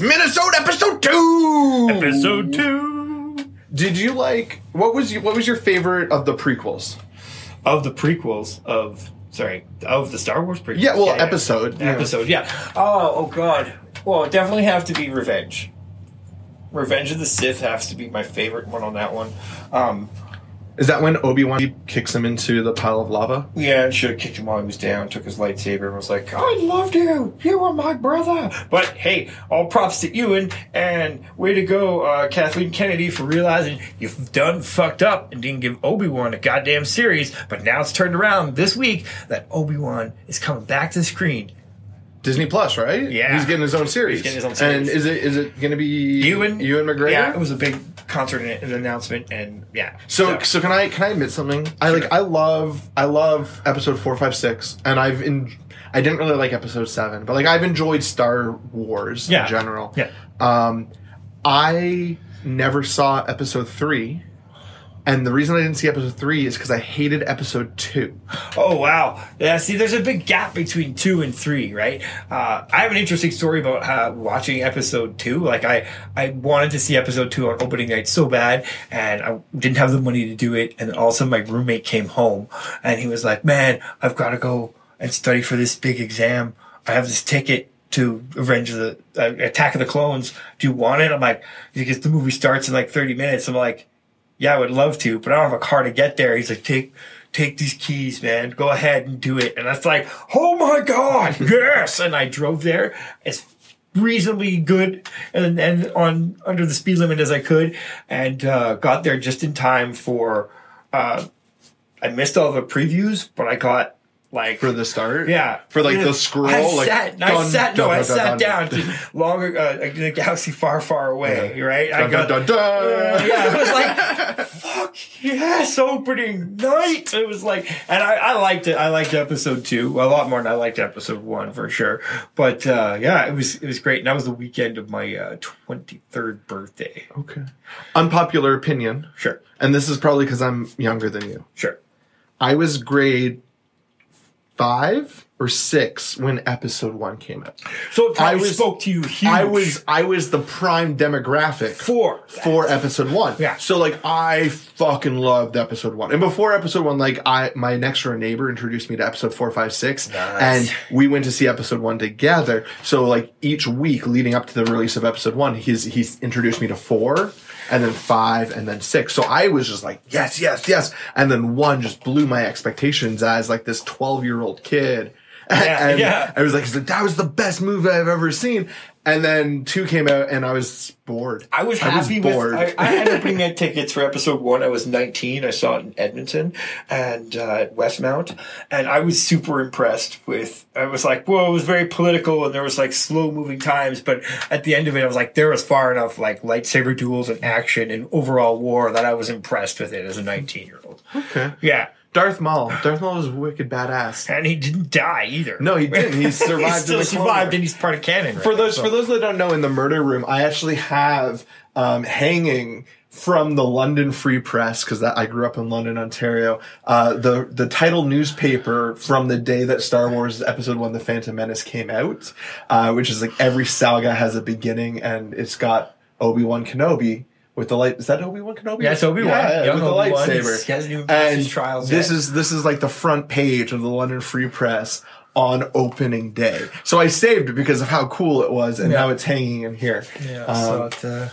Minisode episode two. Episode two Did you like what was you what was your favorite of the prequels? of the prequels of sorry of the Star Wars prequels. Yeah, well, episode, yeah. episode. Yeah. Oh, oh God. Well, it definitely have to be Revenge. Revenge of the Sith has to be my favorite one on that one. Um, Is that when Obi Wan kicks him into the pile of lava? yeah, should have kicked him while he was down. Took his lightsaber and was like, "I loved you. You were my brother." But hey, all props to Ewan and way to go, uh, Kathleen Kennedy, for realizing you've done fucked up and didn't give Obi Wan a goddamn series. But now it's turned around this week that Obi Wan is coming back to the screen. Disney Plus, right? Yeah. he's getting his own series. getting his own series. And is it is it going to be Ewan, Ewan McGregor? Yeah, it was a big concert and an announcement, and yeah. So, so can I can I admit something? I like I love I love episode four, five, six, and I've in I didn't really like episode seven, but like I've enjoyed Star Wars Yeah. in general. Yeah. Um, I never saw episode three, and the reason I didn't see episode three is because I hated episode two. Oh wow! Yeah, see, there's a big gap between two and three, right? Uh, I have an interesting story about how watching episode two. Like, I I wanted to see episode two on opening night so bad, and I didn't have the money to do it. And all of a sudden, my roommate came home, and he was like, "Man, I've got to go and study for this big exam. I have this ticket." To Revenge of the uh, Attack of the Clones. Do you want it? I'm like, because the movie starts in like 30 minutes. I'm like, yeah, I would love to, but I don't have a car to get there. He's like, take, take these keys, man. Go ahead and do it. And that's like, oh my God, yes. And I drove there as reasonably good and, and on under the speed limit as I could and, uh, got there just in time for, uh, I missed all the previews, but I got like For the start, yeah, for like Yeah. the scroll, I like sat, I dun, sat, no, dun, I dun, sat dun, down dun. to longer, uh, like in a galaxy far, far away, right? I got, dun, dun, dun. Uh, yeah, it was like, fuck yes, opening night. It was like, and I, I liked it. I liked episode two a lot more than I liked episode one for sure. But uh, yeah, it was it was great. And that was the weekend of my twenty third birthday. Okay. Unpopular opinion, Sure, and this is probably because I'm younger than you. sure. I was grade five or six when episode one came out. So I was- spoke to you huge. I was I was the prime demographic for for episode one. Yeah. So like I fucking loved episode one. And before episode one, like I my next door neighbor introduced me to episode four, five, six. Nice. And we went to see episode one together. So like each week leading up to the release of episode one, he's he's introduced me to four. And then five, and then six. So I was just like, yes, yes, yes. And then one just blew my expectations as like this twelve year old kid. Yeah, and yeah. I was like, that was the best movie I've ever seen. And then two came out, and I was bored. I was happy bored. with. I, I had opening night tickets for episode one. I was 19. I saw it in Edmonton and uh, at Westmount, and I was super impressed with. I was like, "Whoa!" It was very political, and there was like slow moving times. But at the end of it, I was like, there was far enough like lightsaber duels and action and overall war that I was impressed with it as a 19 year old. okay. Yeah, Darth Maul. Darth Maul was wicked badass. and he didn't die either. No, he didn't. He survived. he in still the survived, and he's part of canon. Right for now, those so- for those that don't know, in the murder room, I actually have um, hanging from the London Free Press because I grew up in London, Ontario. Uh, the the title newspaper from the day that Star Wars Episode One: The Phantom Menace came out, uh, which is like every saga has a beginning, and it's got Obi Wan Kenobi. With the light, is that Obi Wan Kenobi? Yeah, it's Obi-Wan. Yeah, Young with the Obi-Wan. lightsaber. He hasn't even and his trials this yet. is this is like the front page of the London Free Press on opening day. So I saved it because of how cool it was, and Yeah. now it's hanging in here. Yeah, Um, so it, uh,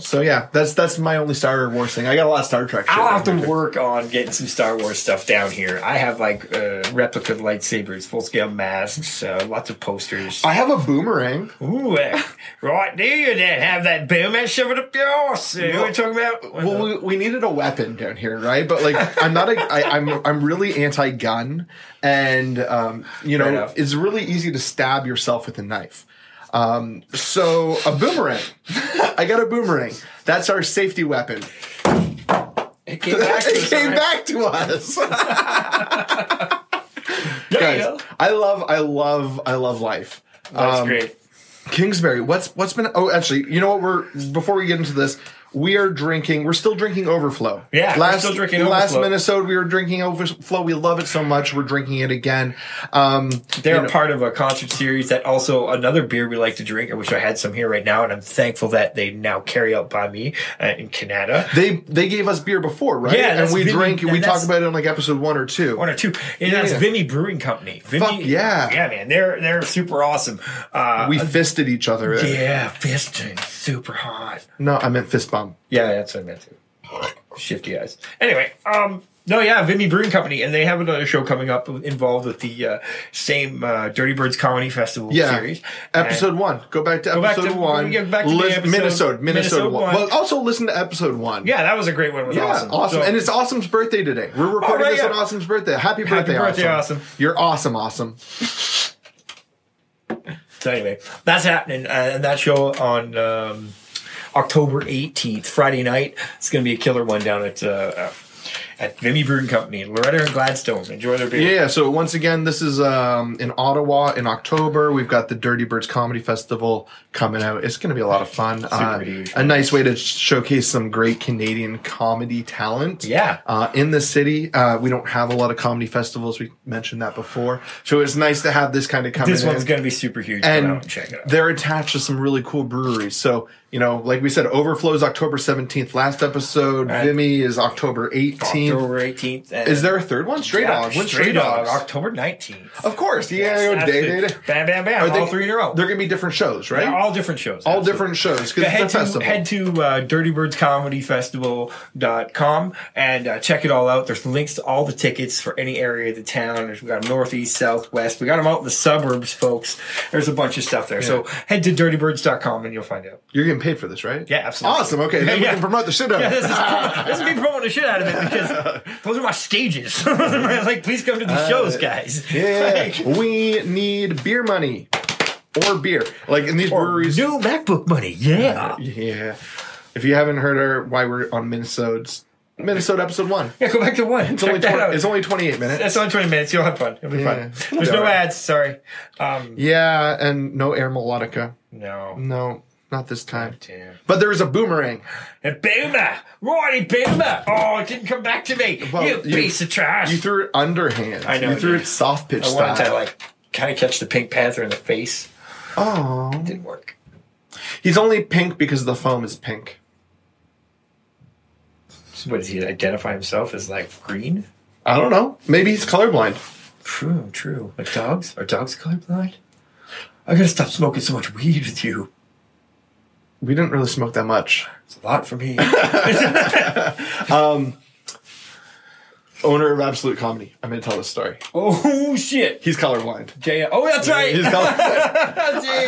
so yeah, that's that's my only Star Wars thing. I got a lot of Star Trek. Shit I'll have to work on getting some Star Wars stuff down here. I have like uh, replica lightsabers, full scale masks, uh, lots of posters. I have a boomerang. Ooh, uh, right there you then have that boomerang and shove it up your arse. You know what I'm talking about? Well, we, we needed a weapon down here, right? But like, I'm not a. I, I'm I'm really anti-gun, and um, you know, it's really easy to stab yourself with a knife. Um, so a boomerang. I got a boomerang. That's our safety weapon. it came back to it us, came back to us. Guys. I love, I love, I love life. That's Um, great. Kingsbury, what's what's been? Oh, actually, you know what? We're before we get into this, we are drinking. We're still drinking Overflow. Yeah, we're last still drinking last minisode we were drinking Overflow. We love it so much. We're drinking it again. Um, They're you know, part of a concert series that also another beer we like to drink. I wish I had some here right now, and I'm thankful that they now carry out by me uh, in Canada. they they gave us beer before, right? Yeah, and we. We and talked that's- about it on like episode one or two. One or two. And Yeah, that's yeah. Vimy Brewing Company. Vimy, Fuck yeah. yeah, man. They're they're super awesome. Uh, we fisted each other. yeah, fisting, super hot. No, I meant fist bump. Yeah, that's what I meant to. Shifty eyes. Anyway, um, no, yeah, Vimy Brewing Company, and they have another show coming up involved with the uh, same uh, Dirty Birds Comedy Festival Yeah, series. episode And- one. Go back to back episode to- one. get back to episode- minisode, minisode, minisode one. one. Well, also listen to episode one. yeah, that was a great one. It was Yeah, awesome. awesome. So- and it's Awesome's birthday today. We're recording right, this yeah. on Awesome's birthday. Happy birthday, Happy birthday, awesome. Awesome. You're awesome, awesome. So anyway, that's happening, uh, and that show on um, October 18th, Friday night. It's going to be a killer one down at uh, at Vimy Brewing Company Loretta and Gladstone. Enjoy their beer. Yeah, so once again, this is um, in Ottawa in October. We've got the Dirty Birds Comedy Festival coming out. It's going to be a lot of fun. Uh, huge. a nice way to showcase some great Canadian comedy talent. Yeah. Uh, in the city, uh, we don't have a lot of comedy festivals. We mentioned that before, so it's nice to have this kind of coming. This one's in. going to be super huge. And and check it out. they're attached to some really cool breweries. So you know, like we said, Overflow's October seventeenth. Last episode, Right. Vimy is October eighteenth. October 18th. Is there a third one? Straight Yeah, Dog. When's Stray Stray Dog, October 19th. Of course, yeah, Yes, day, day, day. Bam, bam, bam. Are they- all three in a row. They're gonna be different shows, right? All different shows. all absolutely. different shows because head to head to uh, dirtybirdscomedyfestival.com and uh, check it all out. There's links to all the tickets for any area of the town. There's, we got 'em northeast, southwest. We got them out in the suburbs, folks. There's a bunch of stuff there. So head to dirtybirds.com and you'll find out. You're getting paid for this, right? Yeah, absolutely. Awesome. Okay, then we Yeah. can promote the shit out Yeah, of this it. is, this is me promoting the shit out of it because those are my stages. like, please come to these shows, guys. Uh, Yeah, Like, we need beer money or beer. Like in these breweries. new MacBook money. Yeah. Yeah. If you haven't heard our why we're on minisode's minisode episode one. Yeah, go back to one. It's Check only that 20, out. it's only 28 minutes. It's only 20 minutes. You'll have fun. It'll be Yeah. fun. There's no ads. Sorry. Um, yeah, and no air melodica. no. No, not this time. Damn. But was a boomerang. A Boomer! Rory Boomer! Oh, it didn't come back to me. Well, you, you- piece of trash. You threw it underhand. I know, You threw dude. it soft pitch I wanted style. to, like, kind of catch the Pink Panther in the face. oh, It Didn't work. he's only pink because the foam is pink. So what, does he identify himself as, like, green? I don't know. Maybe he's colorblind. True, true. Like dogs? Are dogs colorblind? I gotta stop smoking so much weed with you. We didn't really smoke that much. It's a lot for me. Um, Owner of Absolute Comedy. I'm going to tell this story. oh, shit. He's colorblind. Jay, oh, that's right. He's colorblind.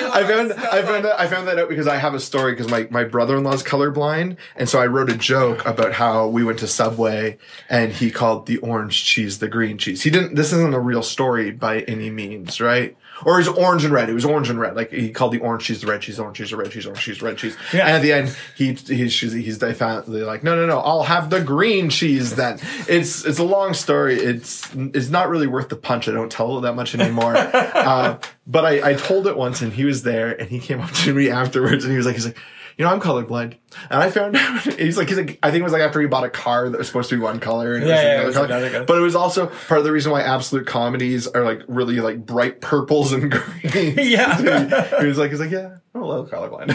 I found I found that I found that out because I have a story because my, my brother in law's colorblind and so I wrote a joke about how we went to Subway and he called the orange cheese the green cheese. He didn't. This isn't a real story by any means, right? Or is orange and red? It was orange and red. Like he called the orange cheese the red cheese, orange cheese the red cheese, orange cheese the red cheese. Yeah. And at the end, he he's he's, he's they found they're like, no no no, I'll have the green cheese then. It's it's a long story. It's it's not really worth the punch. I don't tell it that much anymore. uh, but I, I told it once, and he was there, and he came up to me afterwards, and he was like, he's like. You know, I'm colorblind, and I found out. He's like, he's like, I think it was like after he bought a car that was supposed to be one color, and it Yeah, was yeah, another it was color. another color. But it was also part of the reason why absolute comedies are like really like bright purples and greens. Yeah. he was like, he's like, yeah, I'm a little colorblind.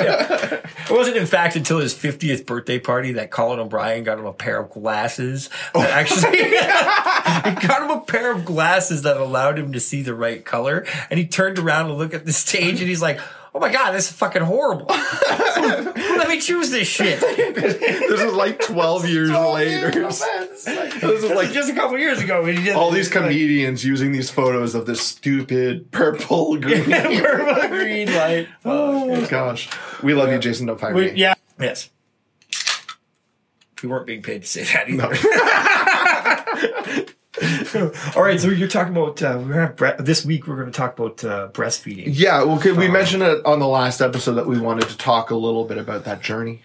It wasn't, in fact, until his 50th birthday party that Colin O'Brien got him a pair of glasses. That oh. actually, he got him a pair of glasses that allowed him to see the right color. And he turned around and looked at the stage and he's like, oh my God, this is fucking horrible. Let me choose this shit. this is like 12 years later. This This is like just a couple years ago. when he did all these this, like, comedians using these photos of this stupid purple green. purple green light. oh gosh, we love you, Jason. Don't fire We- me. yeah. Yes. We weren't being paid to say that either. All right, so you're talking about uh, we're gonna bre- this week. We're going to talk about uh, breastfeeding. Yeah, well, could we mentioned it on the last episode that we wanted to talk a little bit about that journey.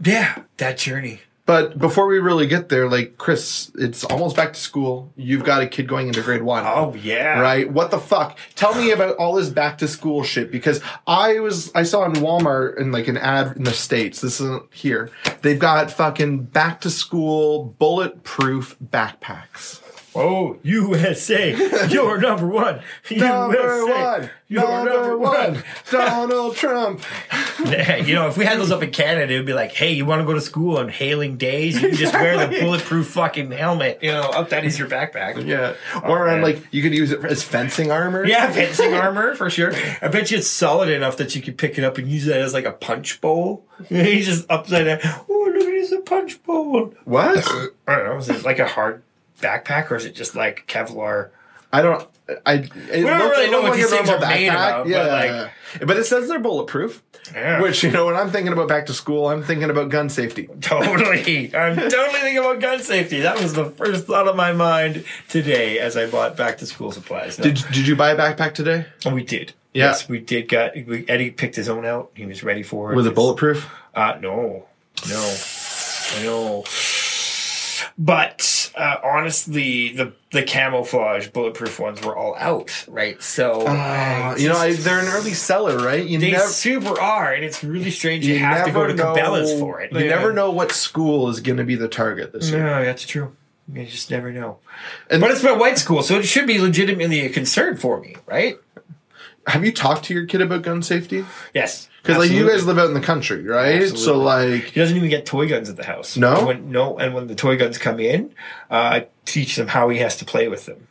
Yeah, that journey. But before we really get there, like Chris, it's almost back to school. You've got a kid going into grade one. Oh yeah. Right? What the fuck? Tell me about all this back to school shit because I was I saw in Walmart in like an ad in the States, this isn't here. They've got fucking back to school bulletproof backpacks. Oh, USA, you're number one. Number USA, one. you're Number one. Donald Trump. you know, if we had those up in Canada, it'd be like, hey, you want to go to school on hailing days? You can just wear the bulletproof fucking helmet. You know, up that is your backpack. Yeah. Or um, man. on like you could use it as fencing armor. Yeah, fencing armor for sure. I bet you it's solid enough that you could pick it up and use it as like a punch bowl. He's just upside down. Oh, look at this, a punch bowl. What? I don't know. Is it like a hard backpack or is it just like Kevlar? I don't. I. It We don't looked- really know what these things are made backpack. about, but, Yeah, but it says they're bulletproof. Yeah. Which you know, when I'm thinking about back to school, I'm thinking about gun safety. Totally. I'm totally thinking about gun safety. That was the first thought of my mind today as I bought back to school supplies. No. Did Did you buy a backpack today? Oh, we did. Yeah. Yes, we did. Got we, Eddie picked his own out. He was ready for it. Was it It's- bulletproof? Uh, no, no, no. But uh, honestly, the the camouflage bulletproof ones were all out, right? So Uh, I you know, I, they're an early seller, right? You they never. super are, and it's really strange. You, You have to go to never Cabela's for it. You never know what school is going to be the target this year. No, that's true. You just never know. And- but it's my white school, so it should be legitimately a concern for me, right? Have you talked to your kid about gun safety? Yes, Because like you guys live out in the country, right? So like, He doesn't even get toy guns at the house. No? And when, no. And when the toy guns come in, uh, I teach them how he has to play with them.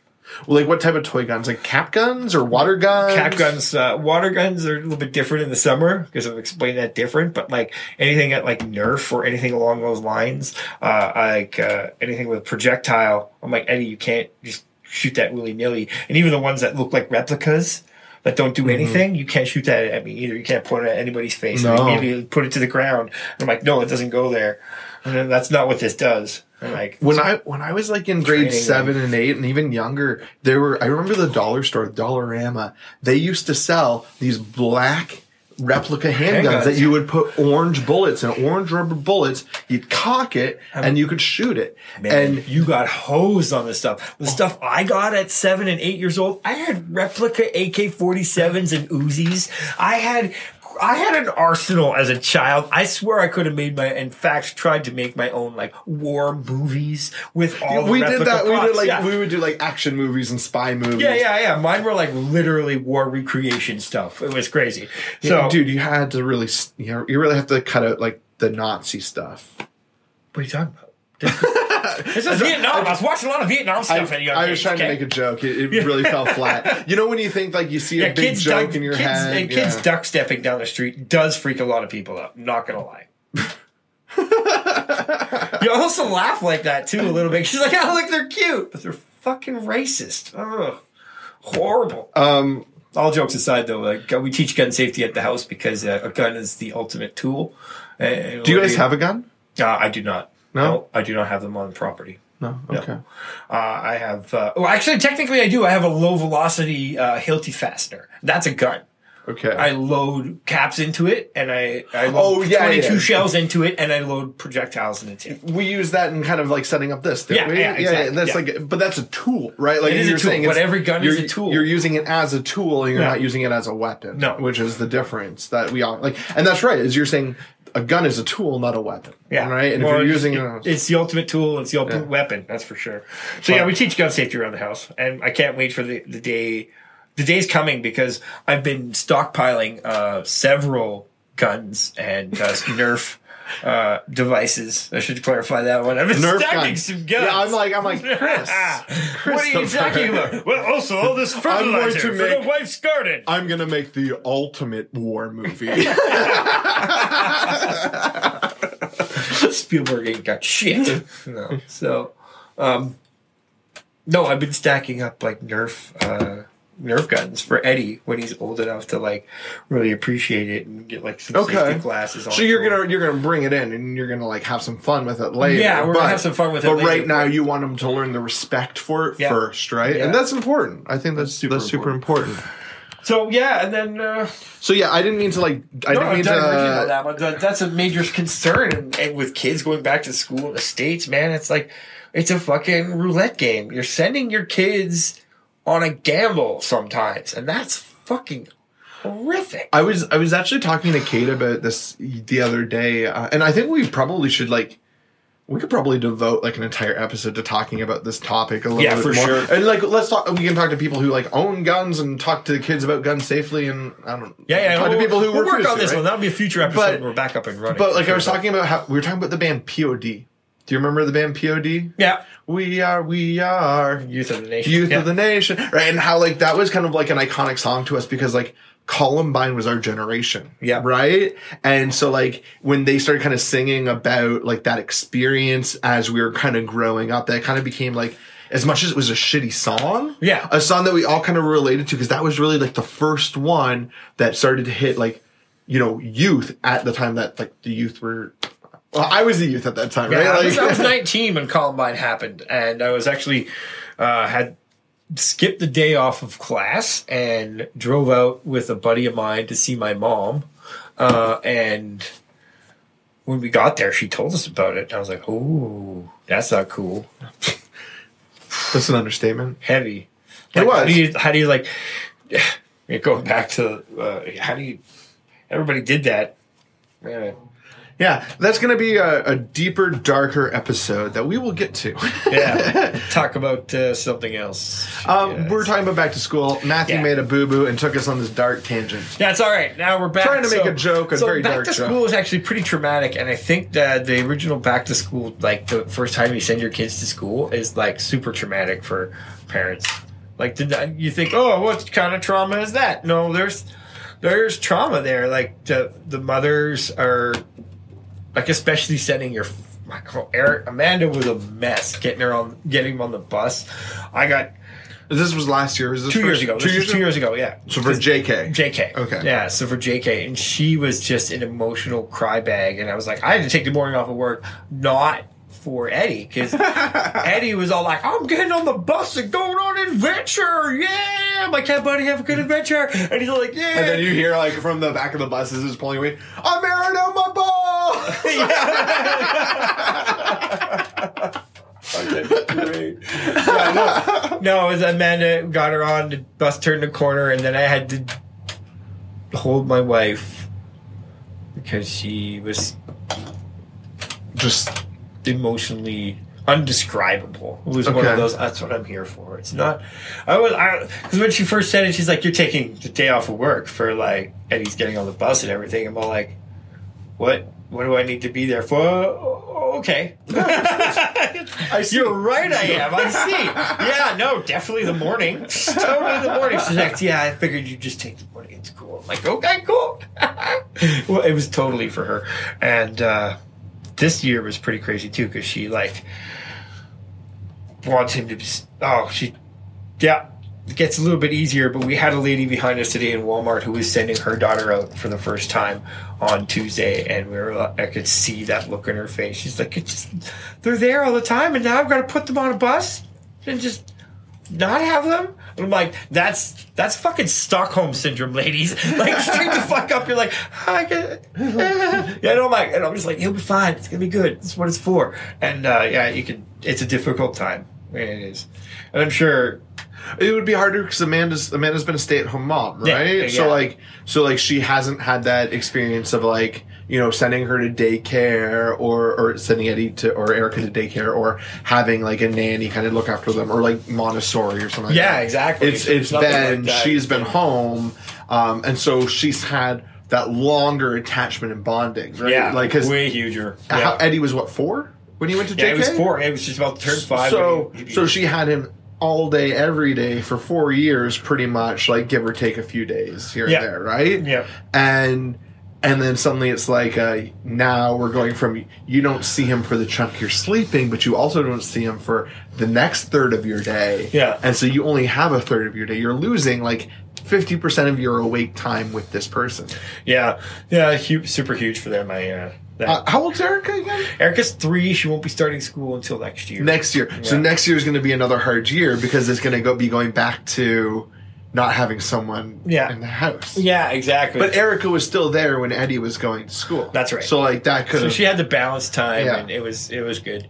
well, like what type of toy guns? Like cap guns or water guns? Cap guns, uh, water guns are a little bit different in the summer because I've explained that different. But like anything at like Nerf or anything along those lines, uh, like uh, anything with projectile, I'm like Eddie, you can't just shoot that willy nilly. And even the ones that look like replicas. That don't Mm-hmm. do anything. You can't shoot that at me either. You can't point it at anybody's face. No. And they immediately put it to the ground. I'm like, no, it doesn't go there. And then that's not what this does. I'm like, when I when I was like in grade seven and eight and even younger, there were I remember the dollar store, Dollarama. They used to sell these black replica handguns Handguns. that you would put orange bullets and orange rubber bullets. You'd cock it and you could shoot it. Man, and you got hosed on this stuff. The stuff I got at seven and eight years old, I had replica AK 47s and Uzis. I had. I had an arsenal as a child. I swear I could have made my, in fact, tried to make my own like war movies with all the we did that. We did like yeah. we would do like action movies and spy movies. yeah, yeah, yeah. Mine were like literally war recreation stuff. It was crazy. So, So, dude, you had to really, you know, you really have to cut out like the Nazi stuff. what are you talking about? this is Vietnam. I was watching a lot of Vietnam I, stuff at young I was age, trying to make a joke. It, it really fell flat. You know when you think like you see a Yeah, big kids joke duck, in your kids, head. and kids yeah. duck stepping down the street does freak a lot of people out. Not gonna lie. you also laugh like that too a little bit. She's like, "Oh, look, they're cute," but they're fucking racist. Ugh, horrible. Um, All jokes aside, though, like we teach gun safety at the house because uh, a gun is the ultimate tool. Uh, do you guys have a gun? Uh, I do not. No? I do not have them on property. No. No. Okay. Uh, I have. Uh, well, actually, technically, I do. I have a low velocity uh, Hilti fastener. That's a gun. Okay. I load caps into it, and I, I load Oh, yeah, 22 yeah. shells into it, and I load projectiles in the tip. we use that in kind of like setting up this. Yeah, yeah, exactly, That's yeah. like, but that's a tool, right? Like It is a you're tool, saying but every gun is a tool. You're using it as a tool, and you're Yeah. not using it as a weapon. No. which is the difference that we all like. And that's right. Is you're saying a gun is a tool, not a weapon. Yeah, Right. And Well, if you're using it, it, it's the ultimate tool. It's the ultimate Yeah. weapon. That's for sure. So yeah, we teach gun safety around the house, and I can't wait for the, the day. The day's coming because I've been stockpiling uh, several guns and uh, Nerf uh, devices. I should clarify that one. I've been Nerf stacking guns. some guns. Yeah, I'm like, I'm like, Chris. what are you talking about? Well, also all this going fertilizer to for make- the wife's garden. I'm gonna make the ultimate war movie. Spielberg ain't got shit. no. So, um, no, I've been stacking up like Nerf, uh, Nerf guns for Eddie when he's old enough to like really appreciate it and get like some Okay. safety glasses on. So you're gonna you're gonna bring it in and you're gonna like have some fun with it later. Yeah, we're gonna have some fun with it But later, right now, you want them to learn the respect for it Yeah. first, right? Yeah. And that's important. I think that's super that's super important. So yeah, and then uh, So yeah, I didn't mean to like. I no, didn't mean to. uh, that, but that- that's a major concern. And, and with kids going back to school in the states, man, it's like it's a fucking roulette game. You're sending your kids on a gamble sometimes, and that's fucking horrific. I was I was actually talking to Kate about this the other day, uh, and I think we probably should like we could probably devote like an entire episode to talking about this topic a little Yeah, bit for more. sure. And like let's talk. We can talk to people who like own guns and talk to the kids about guns safely, and I don't. Yeah, yeah. Talk we'll, to people who we'll work on to, this right? one. That'll be a future episode. But- we're back up and running. But like I was Sure. talking about how we were talking about the band POD. Do you remember the band POD? Yeah, We are, we are youth of the nation. youth yeah. of the nation, right? And how like that was kind of like an iconic song to us because like Columbine was our generation, Yeah. right. And so like when they started kind of singing about like that experience as we were kind of growing up, that kind of became like as much as it was a shitty song, Yeah. a song that we all kind of related to because that was really like the first one that started to hit like you know youth at the time that like the youth were. Well, I was a youth at that time, Yeah, right? I, was, I was 19 when Columbine happened, and I was actually uh, had skipped the day off of class and drove out with a buddy of mine to see my mom. Uh, and when we got there, she told us about it. I was like, "Oh, that's not cool. That's an understatement. Heavy." It Like, How was. do you? How do you like? Going back to uh, how do you? Everybody did that. Yeah, that's going to be a, a deeper, darker episode that we will get to. Yeah. Talk about uh, something else. um, Yes. We're talking about back to school. Matthew Yeah. made a boo boo and took us on this dark tangent. Yeah, that's all right. Now we're back. Trying to make a joke, a so very back dark to joke. school is actually pretty traumatic, and I think that the original back to school, like the first time you send your kids to school, is like super traumatic for parents. Like, did that, you think, oh, what kind of trauma is that? No, there's there's trauma there. Like the the mothers are like, especially sending your. Eric, Amanda was a mess getting her on, getting him on the bus. I got This was last year. Was this two years ago. Two This years is two years ago. Yeah. So for JK. JK. Okay. Yeah, so for JK, and she was just an emotional cry bag, and I was like, I had to take the morning off of work, not for Eddie, because Eddie was all like, I'm getting on the bus and going on an adventure, yeah, my cat buddy have a good adventure, and he's like, yeah. And then you hear like from the back of the buses is pulling away. I'm airing out my ball. Yeah, no, no, it was Amanda got her on, the bus turned the corner, and then I had to hold my wife because she was Just emotionally undescribable. It was one of those. That's what I'm here for. It's not. I was. I because when she first said it, she's like, "You're taking the day off of work for like Eddie's getting on the bus and everything." I'm all like, "What? What do I need to be there for?" "Oh, okay. I see. You're right. I am. I see. Yeah. No. Definitely the morning. totally the morning. She's like, "Yeah. I figured you'd just take the morning. It's cool." I'm like, "Okay, cool." well, it was totally for her, and. uh this year was pretty crazy too because she like wants him to. be- Oh, she, yeah, it gets a little bit easier. But we had a lady behind us today in Walmart who was sending her daughter out for the first time on Tuesday, and we were. I could see that look in her face. She's like, "It's just they're there all the time, and now I've got to put them on a bus and just." Not have them, and I'm like, that's that's fucking Stockholm syndrome, ladies. Like straight the fuck up. You're like, I get, yeah, no, I'm like, and I'm just like, he'll be fine. It's gonna be good. That's what it's for. And uh, yeah, you can. It's a difficult time. It is, and I'm sure. It would be harder because Amanda's Amanda's been a stay at home mom, right? yeah, So like so like she hasn't had that experience of like you know sending her to daycare or or sending Eddie to or Erica to daycare or having like a nanny kind of look after them or like Montessori or something. like Yeah, that. exactly. It's it's nothing been like she's been home, um, and so she's had that longer attachment and bonding, right? Yeah, like because way huger. how- Eddie was what four when he went to JK. yeah it was four. It was just about to turn five. So when he- so she had him all day, every day for four years, pretty much, like give or take a few days here Yeah. and there, right? Yeah. And and then suddenly it's like uh, now we're going from you don't see him for the chunk you're sleeping, but you also don't see him for the next third of your day. Yeah. And so you only have a third of your day. You're losing like fifty percent of your awake time with this person. yeah, yeah, hu- super huge for them. I uh. Uh, how old's Erica again? Erica's three. She won't be starting school until next year. next year. So next year is going to be another hard year because it's going to go be going back to not having someone Yeah. in the house. Yeah, exactly. But Erica was still there when Eddie was going to school. That's right. So like that could so she had the balance time, Yeah. and it was it was good.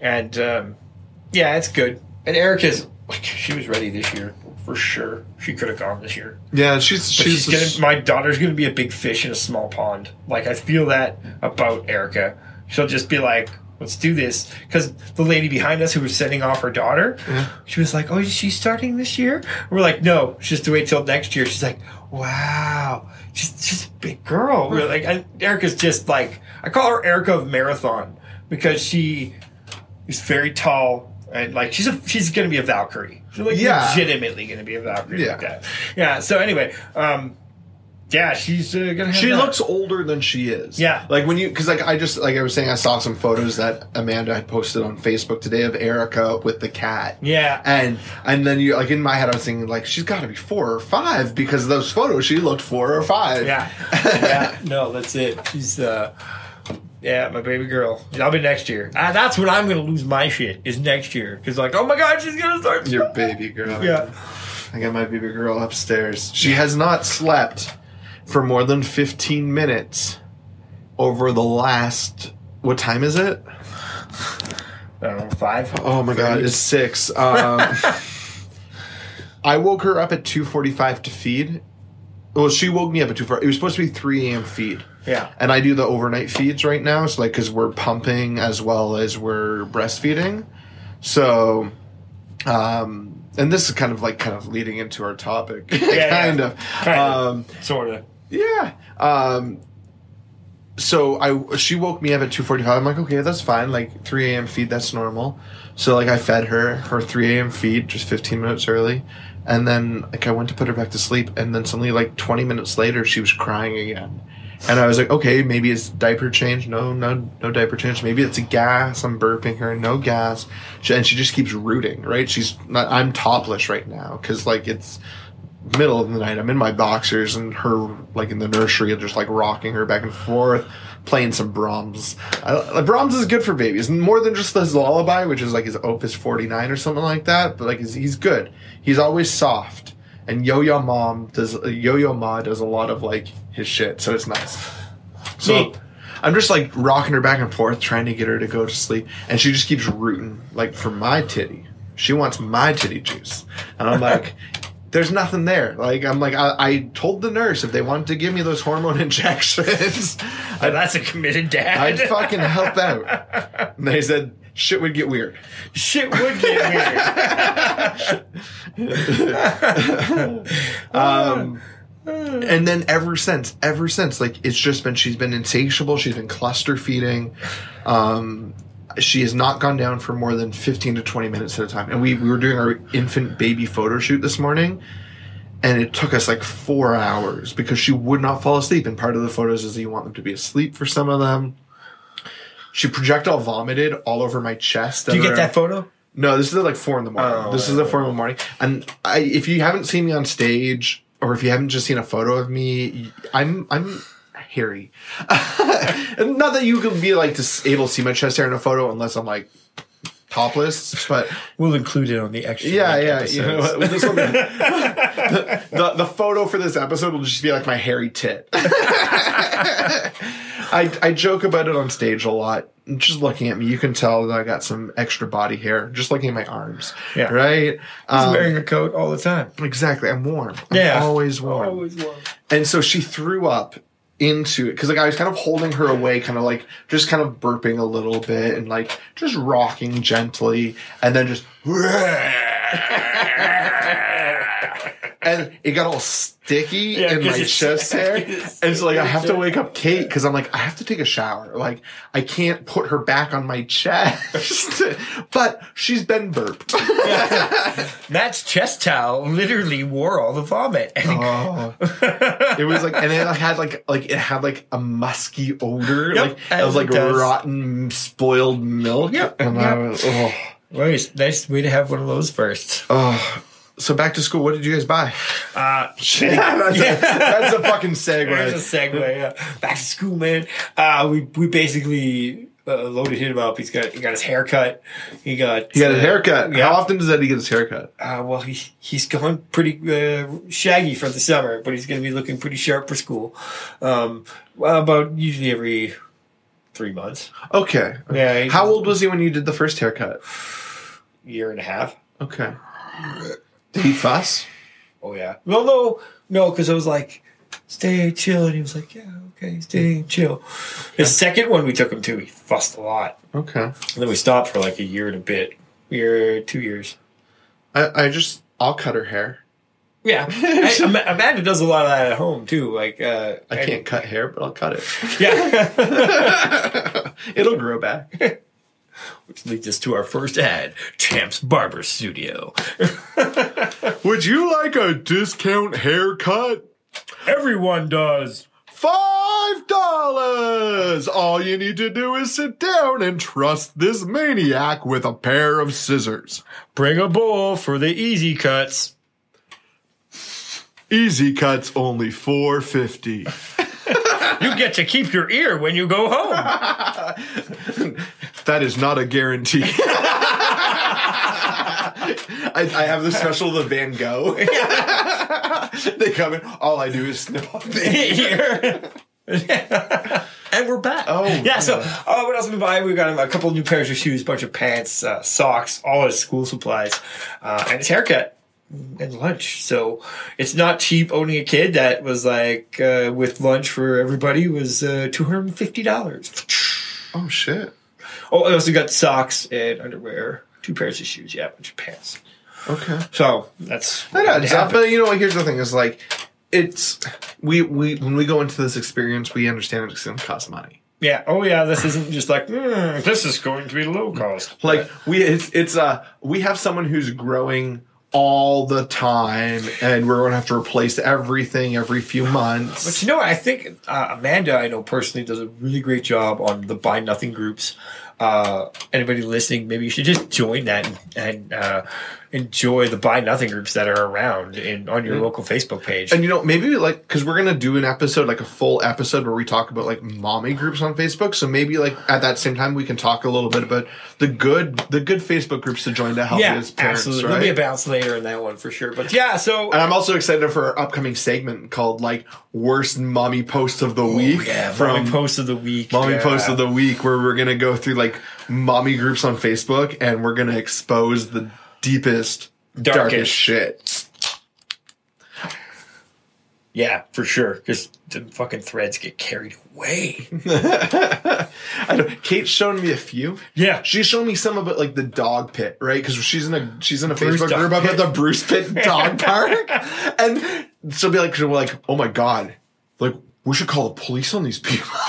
And um, yeah, it's good. And Erica's like she was ready this year for sure. She could have gone this year. yeah, she's But she's, she's gonna. My daughter's gonna be a big fish in a small pond. Like I feel that about Erica. She'll just be like, "Let's do this." Because the lady behind us who was sending off her daughter, she was like, "Oh, is she starting this year?" We're like, "No, she has to wait till next year." She's like, "Wow, she's she's a big girl." We're like, and Erica's just like I call her Erica of Marathon because she is very tall. And like she's a she's gonna be a Valkyrie. She's like Yeah. legitimately gonna be a Valkyrie. Yeah. Like that. Yeah. So anyway, um, yeah, she's uh, gonna. Have she that. looks older than she is. Yeah. Like when you, because like I just, like I was saying, I saw some photos that Amanda had posted on Facebook today of Erica with the cat. Yeah. And and then you like in my head I was thinking like she's got to be four or five because those photos she looked four or five. Yeah. yeah. No, that's it. She's uh, yeah, my baby girl. I'll be next year. Ah, that's when I'm gonna lose my shit. Is next year because like, oh my god, she's gonna start. Your baby girl. Yeah. I got my baby girl upstairs. She has not slept for more than 15 minutes over the last. What time is it? I don't know, five. Oh my god, it's six. Um, I woke her up at 2:45 to feed. Well, she woke me up at 2. It was supposed to be 3 a.m. feed. Yeah. And I do the overnight feeds right now, so like because we're pumping as well as we're breastfeeding. So, um, and this is kind of like kind of leading into our topic, yeah. kind of. Kind of. Um, Sort of. Yeah. Um, so I she woke me up at two forty five. I'm like, okay, that's fine. Like three a.m. feed, that's normal. So like I fed her her three a.m. feed just fifteen minutes early, and then like I went to put her back to sleep, and then suddenly like twenty minutes later she was crying again. And I was like, okay, maybe it's diaper change. No, no, no diaper change. Maybe it's a gas. I'm burping her. No gas. She, and she just keeps rooting. Right? She's not. I'm topless right now because like it's middle of the night. I'm in my boxers and her like in the nursery, and just like rocking her back and forth, playing some Brahms. I, like, Brahms is good for babies, more than just his lullaby, which is like his Opus 49 or something like that. But like he's, he's good. He's always soft. And Yo Yo Mom does Yo Yo Ma does a lot of like his shit, so it's nice. So Neat. I'm just like rocking her back and forth, trying to get her to go to sleep, and she just keeps rooting like for my titty. She wants my titty juice, and I'm like, "There's nothing there." Like I'm like, I, I told the nurse if they wanted to give me those hormone injections, Oh, that's a committed dad. I'd fucking help out. And they said shit would get weird. Shit would get weird. Um, and then ever since, ever since, like it's just been she's been insatiable. She's been cluster feeding. Um, she has not gone down for more than fifteen to twenty minutes at a time. And we we were doing our infant baby photo shoot this morning, and it took us like four hours because she would not fall asleep. And part of the photos is that you want them to be asleep for some of them. She projectile vomited all over my chest. Do you get that photo? No, this is at like four in the morning. Oh, this is at four in the morning. And I, if you haven't seen me on stage, or if you haven't just seen a photo of me, I'm I'm hairy. Not that you can be like able to see my chest hair in a photo unless I'm like topless, but We'll include it on the extra. yeah, yeah. You know, will the, the the photo for this episode will just be like my hairy tit. I I joke about it on stage a lot. Just looking at me, you can tell that I got some extra body hair. Just looking at my arms, Yeah. right? He's Um, wearing a coat all the time. exactly. I'm warm. I'm Yeah. always warm. Always warm. And so she threw up into it because like I was kind of holding her away, kind of like just kind of burping a little bit and like just rocking gently, and then just and it got all sticky Yeah, in 'cause my chest hair, and so like I have to wake up Kate because I'm like I have to take a shower, like I can't put her back on my chest, but she's been burped. Matt's chest towel literally wore all the vomit. And Oh, it was like, and it had like, like it had like a musky odor, Yep, like it was like it rotten spoiled milk. Yep, and I yep. was, oh, Nice, nice way to have one of those first. oh. So back to school. What did you guys buy? Uh, that's, a, that's a fucking segue. a segue. Yeah. Back to school, man. Uh, we we basically uh, loaded him up. He's got he got his haircut. He got He got his uh, haircut. Yeah. How often does Eddie get his haircut? Uh, well, he he's going pretty uh, shaggy for the summer, but he's going to be looking pretty sharp for school. Um, well, about usually every three months, Okay. Yeah, How old was he when you did the first haircut? year and a half. Okay. Did he fuss? Oh yeah. Well, no, no, because I was like, stay chill, and he was like, yeah, okay, stay chill. The second one we took him to, he fussed a lot, Okay. and then we stopped for like a year and a bit, year, two years. I, I just I'll cut her hair. Yeah, I, Am- Amanda does a lot of that at home too. Like, uh, I can't cut hair, but I'll cut it. Yeah. It'll grow back. Which leads us to our first ad, Champs Barber Studio. Would you like a discount haircut? Everyone does. Five dollars! All you need to do is sit down and trust this maniac with a pair of scissors. Bring a bowl for the easy cuts. Easy cuts only four fifty. You get to keep your ear when you go home. That is not a guarantee. I, I have the special the Van Gogh. they come in. All I do is snip off the ear. and we're back. Oh, yeah. So, uh, what else we buy? We got him a couple new pairs of shoes, bunch of pants, uh, socks, all his school supplies, uh, and his haircut and lunch. So it's not cheap owning a kid. That was like uh, with lunch for everybody was uh, two hundred and fifty dollars. Oh shit. Oh, I also got socks and underwear, two pairs of shoes, yeah, a bunch of pants. Okay. So that's That what adds up. But you know what? Here's the thing: is like, it's we we when we go into this experience, we understand it's going to cost money. Yeah. Oh, yeah. This isn't just like "Hmm, this is going to be low cost. Like we, it's it's uh we have someone who's growing all the time, and we're going to have to replace everything every few months. But you know what? I think uh, Amanda, I know personally, does a really great job on the Buy Nothing groups. Uh, anybody listening, maybe you should just join that and, and uh, enjoy the Buy Nothing groups that are around in on your mm-hmm. local Facebook page. And you know, maybe like because we're gonna do an episode, like a full episode where we talk about like mommy groups on Facebook. So maybe like at that same time we can talk a little bit about the good, the good Facebook groups to join to help you yeah, as parents, absolutely. right? There'll be a bounce later in that one for sure. But yeah, so and I'm also excited for our upcoming segment called like worst mommy post of the oh, week Oh, yeah, from mommy post of the week. mommy yeah. post of the week, where we're gonna go through like mommy groups on Facebook and we're gonna expose the deepest, darkest, Darkest. shit. Yeah, for sure. Because the fucking threads get carried away. I don't, Kate's shown me a few. Yeah. She's shown me some of it, like the dog pit, right? Because she's in a she's in a Bruce Facebook group about the Bruce Pit Dog Park, and she'll be like, she'll be like, oh my god, like we should call the police on these people.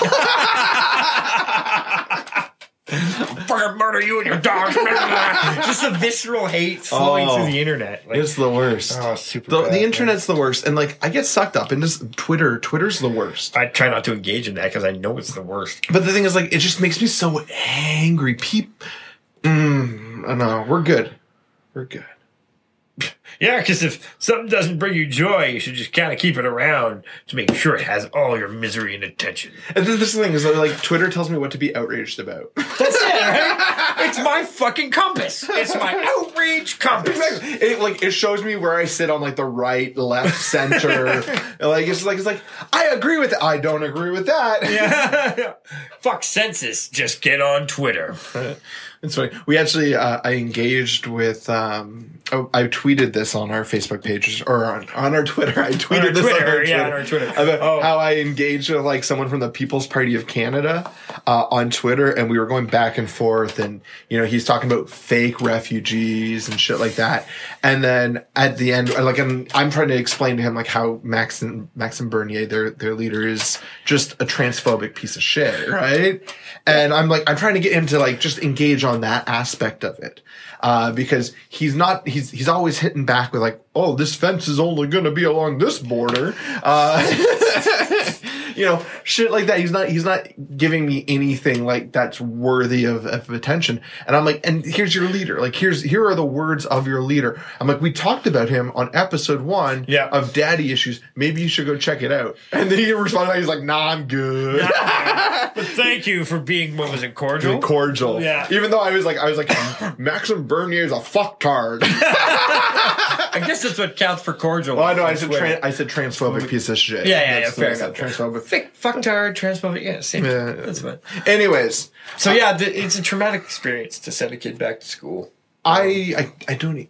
fucking murder you and your dogs. Just a visceral hate flowing Oh. through the internet. Like, It's the worst. oh, super. the, bad, the man. internet's the worst, and like I get sucked up into s- Twitter. Twitter's the worst. I try not to engage in that because I know it's the worst. But the thing is, like, it just makes me so angry. Peep, mm, I don't know. We're good. We're good. Yeah, because if something doesn't bring you joy, you should just kind of keep it around to make sure it has all your misery and attention. And then this thing is that, like Twitter tells me what to be outraged about. That's it, right? It's my fucking compass. It's my outrage compass. It like it shows me where I sit on like the right, left, center. And, like it's like it's like I agree with it. I don't agree with that. Yeah. Fuck census. Just get on Twitter. It's funny. We actually uh, I engaged with um oh, I tweeted this on our Facebook pages or on, on our Twitter. I tweeted our this on Twitter, our yeah, Twitter on our Twitter. about Oh. how I engaged with like someone from the People's Party of Canada uh, on Twitter, and we were going back and forth, and you know he's talking about fake refugees and shit like that, and then at the end, like I'm, I'm trying to explain to him like how Maxime Maxime Bernier, their their leader, is just a transphobic piece of shit, right? And I'm like I'm trying to get him to like just engage on that aspect of it. Uh, because he's not, he's, he's always hitting back with like, oh, this fence is only going to be along this border. Uh, you know, shit like that. He's not he's not giving me anything like that's worthy of, of attention. And I'm like, and here's your leader. Like here's here are the words of your leader. I'm like, we talked about him on episode one Yeah. of Daddy Issues. Maybe you should go check it out. And then he responded, he's like, Nah, I'm good. but thank you for being what was it cordial? Cordial. Yeah. Even though I was like, I was like, Maxime Bernier is a fucktard. I guess that's what counts for cordial. well, I know. I on said, Twitter. tran I said transphobic piece of shit. Yeah, yeah, yeah, That's fair I enough. Transphobic. Fick, fucktard, transphobic. Yeah, same. Yeah. That's fine. Anyways, So uh, yeah, th- it's a traumatic experience to send a kid back to school. I, um, I, I don't. e-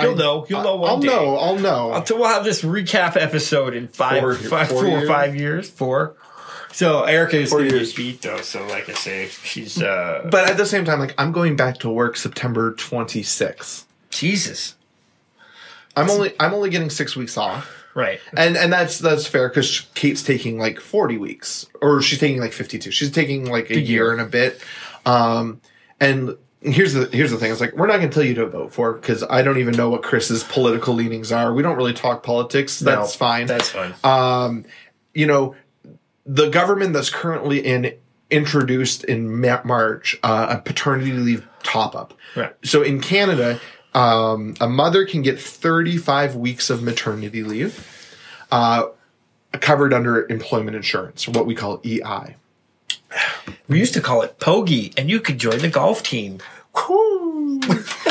You'll I- know. You'll know one I'll day. know. I'll know. Uh, Until we'll have this recap episode in five, Four- five- four four or years? five years. Four. So Erica is Four going to years. get beat though. So like I say, she's uh but at the same time, like I'm going back to work September 26th. Jesus. I'm only I'm only getting six weeks off, Right. and and that's that's fair because Kate's taking like 40 weeks, or she's taking like 52. She's taking like a year year. and a bit. Um, and here's the here's the thing: it's like we're not going to tell you to vote for because I don't even know what Chris's political leanings are. We don't really talk politics. That's No, fine. That's fine. um, you know, the government that's currently in introduced in March uh, a paternity leave top up. Right. So in Canada, um, a mother can get 35 weeks of maternity leave, uh, covered under employment insurance, what we call EI. We used to call it Pogie, and you could join the golf team.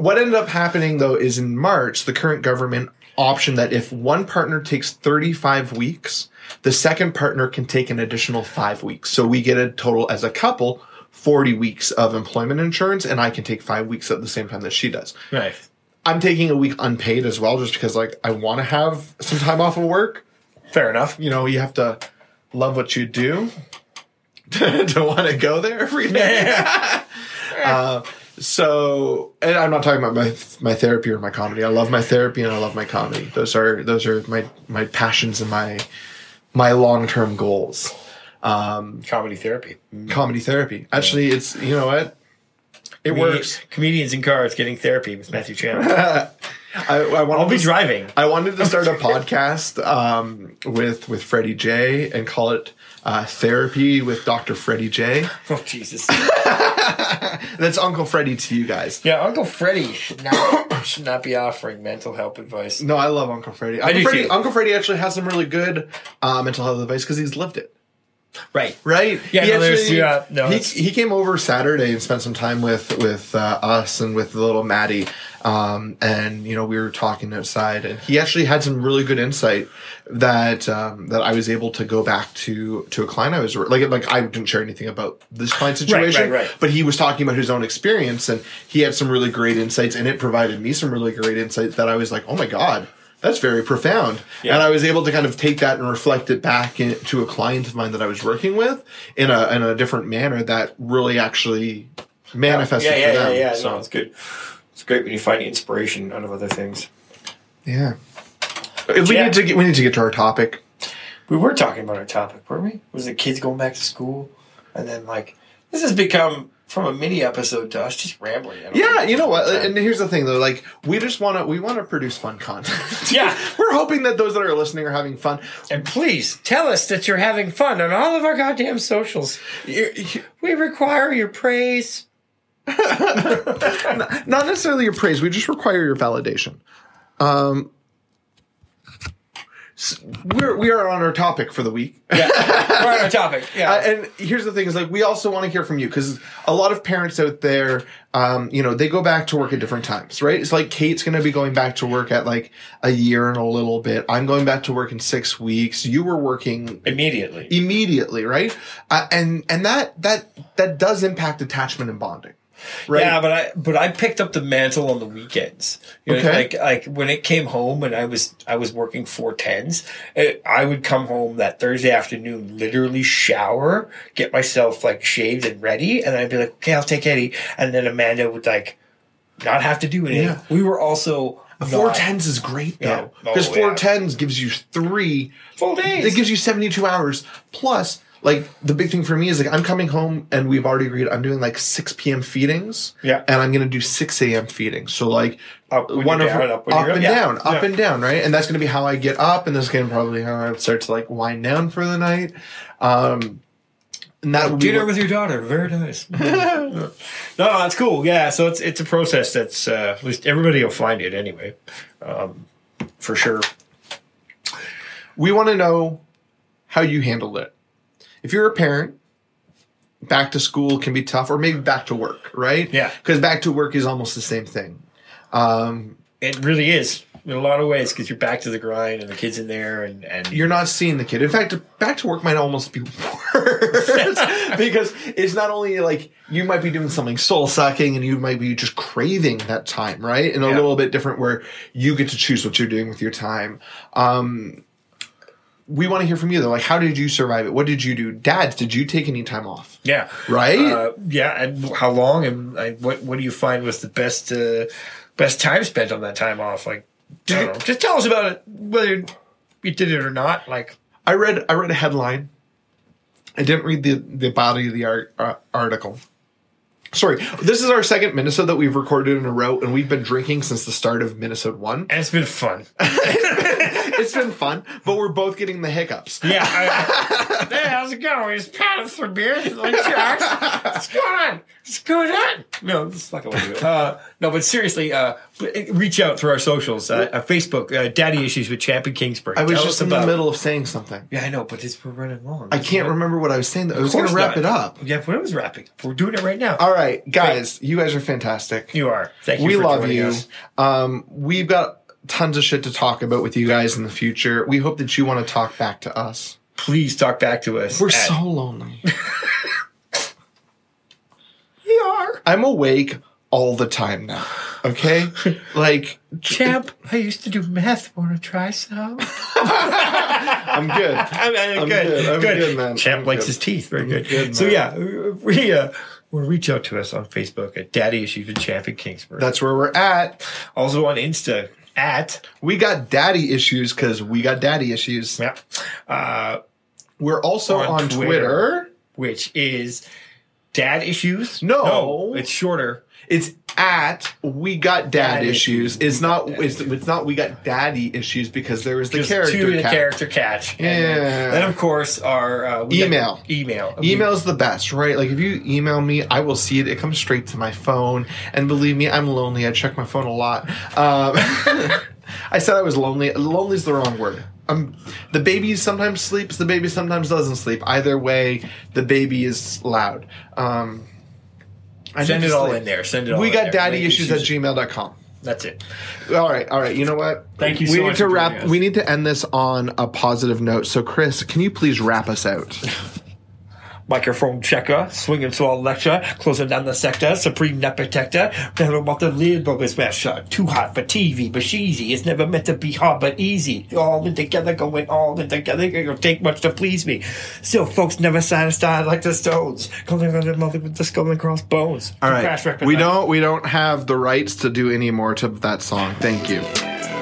What ended up happening though is in March, the current government optioned that if one partner takes 35 weeks, the second partner can take an additional five weeks. So we get a total as a couple 40 weeks of employment insurance, and I can take five weeks at the same time that she does. Right. I'm taking a week unpaid as well, just because like I want to have some time off of work. Fair enough. You know, you have to love what you do to want to go there every day. Uh, so, and I'm not talking about my my therapy or my comedy. I love my therapy and I love my comedy. Those are those are my my passions and my my long term goals. Um, Comedy therapy. comedy therapy. Actually, it's you know what, it works. Comedians in cars getting therapy with Matthew Chan. I, I want I'll be driving. I wanted to start a podcast um, with with Freddie J and call it uh, Therapy with Dr. Freddie J. Oh Jesus. That's Uncle Freddie to you guys. Yeah, Uncle Freddie should not should not be offering mental health advice. No, I love Uncle Freddie. Uncle do Freddie, too. Uncle Freddie actually has some really good uh, mental health advice because he's lived it. Right. Right? Yeah, He no, there's- yeah, no, he, he came over Saturday and spent some time with with uh, us and with little Maddie, um, and you know we were talking outside, and he actually had some really good insight that um, that I was able to go back to to a client I was like like I didn't share anything about this client situation, right, right. but he was talking about his own experience, and he had some really great insights, and it provided me some really great insight that I was like, oh my god. That's very profound. Yeah. And I was able to kind of take that and reflect it back in, to a client of mine that I was working with in a in a different manner that really actually manifested Yeah, yeah, for yeah, them. yeah. So, No, it's good. It's great when you find inspiration out of other things. yeah. Uh, we Yeah. need to get we need to get to our topic. We were talking about our topic, weren't we? Was the kids going back to school? And then like this has become from a mini episode to us just rambling. Yeah, you know what? And here's the thing though, like we just want to we want to produce fun content. Yeah. We're hoping that those that are listening are having fun. And please tell us that you're having fun on all of our goddamn socials. You- you- We require your praise. Not necessarily your praise, we just require your validation. Um we're we are on our topic for the week. Yeah, we're on our topic. Yeah, Uh, and here's the thing: is like we also want to hear from you because a lot of parents out there, um, you know, they go back to work at different times, right? It's like Kate's going to be going back to work at like a year and a little bit. I'm going back to work in six weeks. You were working immediately. immediately, right? Uh, and and that that that does impact attachment and bonding, right? Yeah, but I but I picked up the mantle on the weekends. You know, Okay. like like when it came home and I was I was working four tens. Eh, I would come home that Thursday afternoon, literally shower, get myself like shaved and ready, and I'd be like, okay, I'll take Eddie, and then Amanda would like not have to do anything. Yeah. We were also Four tens is great though Oh, because four yeah. tens gives you three full days. It gives you 72 hours. Plus, like the big thing for me is like I'm coming home and we've already agreed I'm doing like 6 p.m. feedings. Yeah. And I'm gonna do 6 a.m. feedings. So like Up one of down, up, up when you're up. and Yeah. down, up Yeah. and down, right? And that's gonna be how I get up, and that's gonna probably how I start to like wind down for the night. Um, and that would be Dinner what- with your daughter, very nice. no, that's cool. Yeah, so it's it's a process that's uh, at least everybody will find it anyway, um, for sure. we want to know how you handled it. If you're a parent, back to school can be tough, or maybe back to work, right? Yeah. Because back to work is almost the same thing. Um, It really is in a lot of ways because you're back to the grind and the kids in there and and you're not seeing the kid. In fact, back to work might almost be worse because it's not only like you might be doing something soul sucking and you might be just craving that time, right? And a Yeah. little bit different where you get to choose what you're doing with your time. Um, we want to hear from you though. Like, how did you survive it? What did you do? Dads, did you take any time off? yeah Right? uh, yeah and how long and what what do you find was the best uh, best time spent on that time off like know. just tell us about it whether you did it or not like I read I read a headline. I didn't read the the body of the art, uh, article. Sorry, this is our second minisode that we've recorded in a row, and we've been drinking since the start of minisode one. and it's been fun it's been fun, but we're both getting the hiccups. Yeah. I, hey, how's it going? Just pounding for beers. Like, Josh, what's going on? What's going on? No, this is not going to do it. Uh, no, but seriously, uh, reach out through our socials. Uh, uh, Facebook, uh, Daddy Issues with Champion Kingsbury. I was Tell just in about- the middle of saying something. Yeah, I know, but it's, we're running long. I can't remember what I was saying. Though. I was going to wrap not. it up. Yeah, when I was wrapping. We're doing it right now. All right, guys, you guys are fantastic. you are. Thank you we for love joining you. us. Um, we've got tons of shit to talk about with you guys in the future. We hope that you want to talk back to us. Please talk back to us. We're at- so lonely. We are. I'm awake all the time now. Okay? like Champ, I used to do meth. Want to try some? I'm good. I'm, I'm I'm good. good. I'm good. good, man. Champ I'm likes good. his teeth. Very good. good, so yeah, we uh, well, reach out to us on Facebook at Daddy Issues with Champ in Kingsbury. That's where we're at. also on Insta at We got daddy issues because we got daddy issues. yeah, uh, We're also On on, Twitter. Twitter. which is Dad Issues. No. it's shorter. It's at we got dad, Dad issues. issues. It's not. It's, it's not. We got daddy issues because there is the Just character. to the cat. character catch. And Yeah. then of course our uh, Email. email, Email's the best, right? Like if you email me, I will see it. It comes straight to my phone. And believe me, I'm lonely. I check my phone a lot. Um, I said I was lonely. Lonely is the wrong word. Um, the baby sometimes sleeps. The baby sometimes doesn't sleep. Either way, the baby is loud. Um, I Send it all in there. Send it all. We got daddy issues at gmail.com. That's it. All right, all right. You know what? Thank you We so need to wrap. We need to end this on a positive note. So, Chris, can you please wrap us out? Microphone checker, swinging to a lecture, closing down the sector, supreme net protector, never about the lid but this measure. Too hot for TV, but easy. It's never meant to be hard but easy. All in together, going all in together, it'll take much to please me. Still, folks never satisfied like the Stones. Calling on the mother with the skull and crossbones. All Crash We don't. We don't have the rights to do any more to that song. Thank you.